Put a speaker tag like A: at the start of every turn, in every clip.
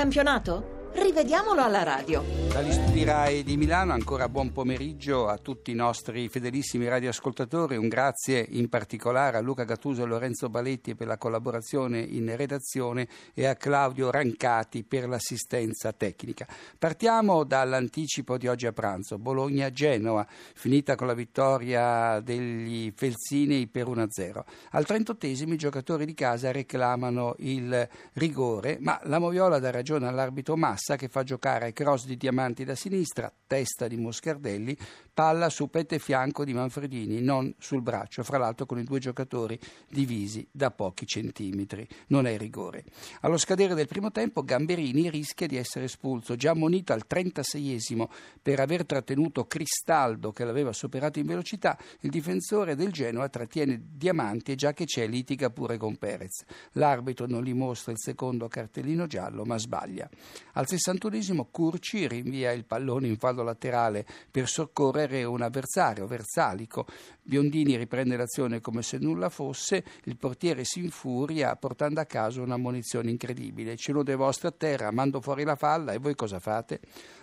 A: campionato? Rivediamolo alla radio.
B: Dagli studi RAI di Milano ancora buon pomeriggio a tutti i nostri fedelissimi radioascoltatori. Un grazie in particolare a Luca Gattuso e Lorenzo Baletti per la collaborazione in redazione e a Claudio Rancati per l'assistenza tecnica. Partiamo dall'anticipo di oggi a pranzo. Bologna-Genoa, finita con la vittoria degli Felsinei per 1-0. Al 38 i giocatori di casa reclamano il rigore, ma la Moviola dà ragione all'arbitro Massa che fa giocare cross di Diamanti da sinistra, testa di Moscardelli, palla su petto e fianco di Manfredini, non sul braccio, fra l'altro con i due giocatori divisi da pochi centimetri. Non è rigore. Allo scadere del primo tempo Gamberini rischia di essere espulso, già ammonito al 36esimo per aver trattenuto Cristaldo che l'aveva superato in velocità, il difensore del Genoa trattiene Diamanti e già che c'è litiga pure con Perez. L'arbitro non gli mostra il secondo cartellino giallo ma sbaglia. Al 61esimo Curci rinvia il pallone in fallo laterale per soccorrere un avversario, Versalico. Biondini riprende l'azione come se nulla fosse, il portiere si infuria portando a casa una munizione incredibile. Ce lo devo a terra, mando fuori la falla e voi cosa fate?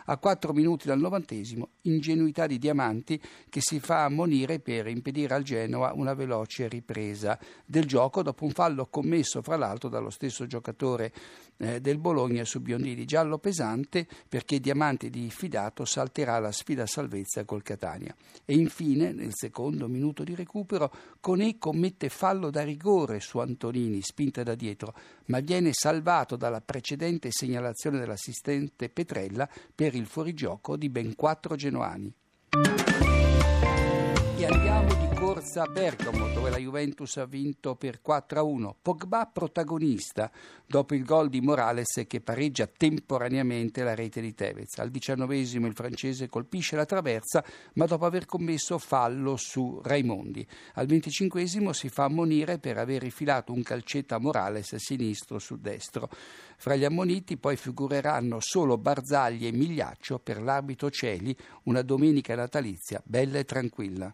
B: A quattro minuti dal novantesimo, ingenuità di Diamanti che si fa ammonire per impedire al Genoa una veloce ripresa del gioco dopo un fallo commesso fra l'altro dallo stesso giocatore eh, del Bologna su Biondini, giallo pesante perché Diamanti diffidato salterà la sfida a salvezza col Catania. E infine, nel secondo minuto di recupero, Conè commette fallo da rigore su Antonini, spinta da dietro, ma viene salvato dalla precedente segnalazione dell'assistente Petrella per il fuorigioco di ben quattro genoani. E andiamo di corsa a Bergamo, dove la Juventus ha vinto per 4-1. Pogba protagonista dopo il gol di Morales che pareggia temporaneamente la rete di Tevez. Al diciannovesimo il francese colpisce la traversa, ma dopo aver commesso fallo su Raimondi. Al venticinquesimo si fa ammonire per aver rifilato un calcetto a Morales sinistro su destro. Fra gli ammoniti poi figureranno solo Barzagli e Migliaccio per l'arbitro Celi, una domenica natalizia bella e tranquilla.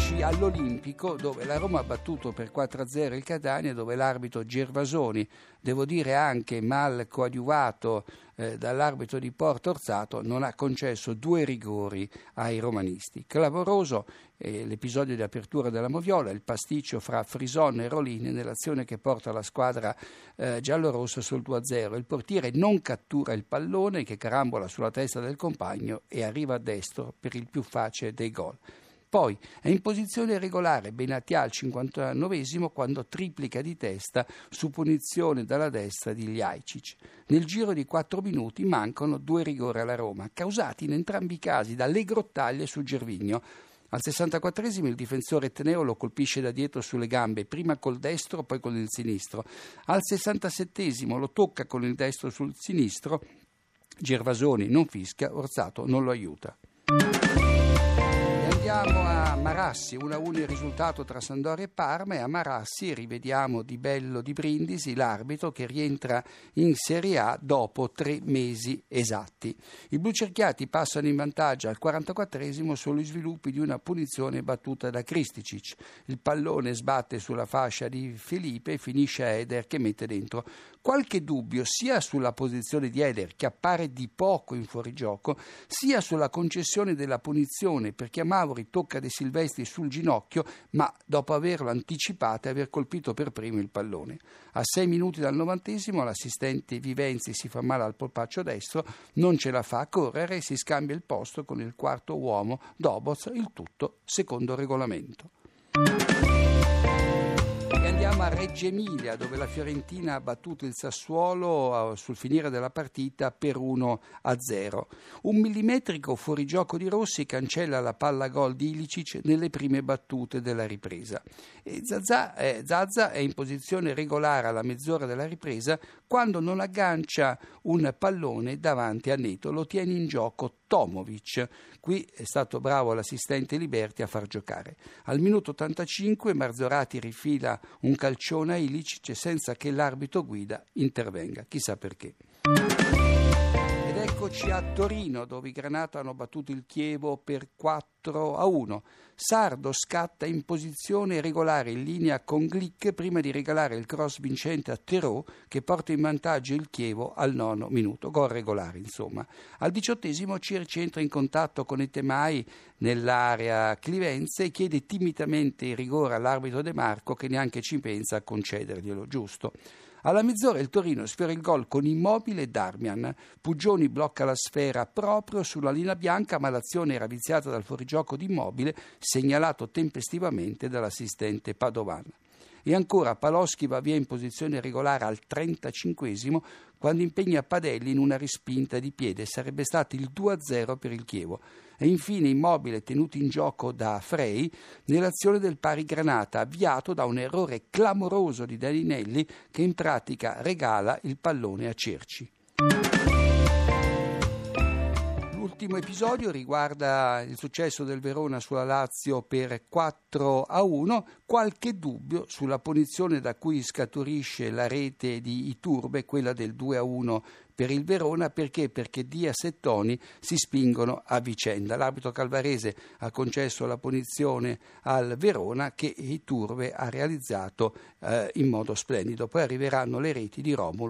B: Eccoci all'Olimpico dove la Roma ha battuto per 4-0 il Catania, dove l'arbitro Gervasoni, devo dire anche mal coadiuvato eh, dall'arbitro di Porto Orzato, non ha concesso due rigori ai romanisti. Clamoroso eh, l'episodio di apertura della Moviola, il pasticcio fra Frison e Rolini nell'azione che porta la squadra eh, giallorossa sul 2-0. Il portiere non cattura il pallone che carambola sulla testa del compagno e arriva a destro per il più facile dei gol. Poi è in posizione regolare Benatia al 59 quando triplica di testa su punizione dalla destra di Ljajcic. Nel giro di 4 minuti mancano due rigori alla Roma, causati in entrambi i casi dalle grottaglie su Gervigno. Al 64 il difensore Teneo lo colpisce da dietro sulle gambe, prima col destro, poi con il sinistro. Al 67 lo tocca con il destro sul sinistro. Gervasoni non fischia, Orzato non lo aiuta. Andiamo a Marassi, 1-1 il risultato tra Sandoria e Parma e a Marassi rivediamo Di Bello di Brindisi, l'arbitro che rientra in Serie A dopo tre mesi esatti. I blucerchiati passano in vantaggio al 44esimo sugli sviluppi di una punizione battuta da Kristicic. Il pallone sbatte sulla fascia di Felipe e finisce a Eder che mette dentro. Qualche dubbio sia sulla posizione di Eder che appare di poco in fuorigioco, sia sulla concessione della punizione perché a Mauri tocca De Silvestri sul ginocchio, ma dopo averlo anticipato e aver colpito per primo il pallone. A sei minuti dal novantesimo l'assistente Vivenzi si fa male al polpaccio destro, non ce la fa a correre e si scambia il posto con il quarto uomo, Doboz, il tutto secondo regolamento andiamo Reggio Emilia dove la Fiorentina ha battuto il Sassuolo eh, sul finire della partita per 1 a 0. Un millimetrico fuorigioco di Rossi cancella la palla gol di Ilicic nelle prime battute della ripresa. Zazza, eh, Zazza è in posizione regolare alla mezz'ora della ripresa quando non aggancia un pallone davanti a Neto, lo tiene in gioco Tomovic. Qui è stato bravo l'assistente Liberti a far giocare. Al minuto 85 Marzorati rifila un calcione a Ilicic senza che l'arbitro guida intervenga, chissà perché Eccoci a Torino dove i Granata hanno battuto il Chievo per 4 a 1. Sardo scatta in posizione regolare in linea con Glick prima di regalare il cross vincente a Terò che porta in vantaggio il Chievo al nono minuto. Gol regolare insomma. Al diciottesimo Circi entra in contatto con Etemai nell'area clivenze e chiede timidamente il rigore all'arbitro De Marco che neanche ci pensa a concederglielo, giusto? Alla mezz'ora il Torino sfiora il gol con Immobile Darmian. Puggioni blocca la sfera proprio sulla linea bianca, ma l'azione era viziata dal fuorigioco di Immobile, segnalato tempestivamente dall'assistente Padovan. E ancora Paloschi va via in posizione regolare al 35 quando impegna Padelli in una respinta di piede. Sarebbe stato il 2-0 per il Chievo. E infine Immobile tenuto in gioco da Frey nell'azione del pari granata avviato da un errore clamoroso di Dalinelli che in pratica regala il pallone a Cerci. L'ultimo episodio riguarda il successo del Verona sulla Lazio per 4 a 1, qualche dubbio sulla punizione da cui scaturisce la rete di Iturbe, quella del 2 a 1 per il Verona perché? Perché Diaz e Toni si spingono a vicenda. L'arbitro calvarese ha concesso la punizione al Verona che Iturbe ha realizzato eh, in modo splendido. Poi arriveranno le reti di Romulo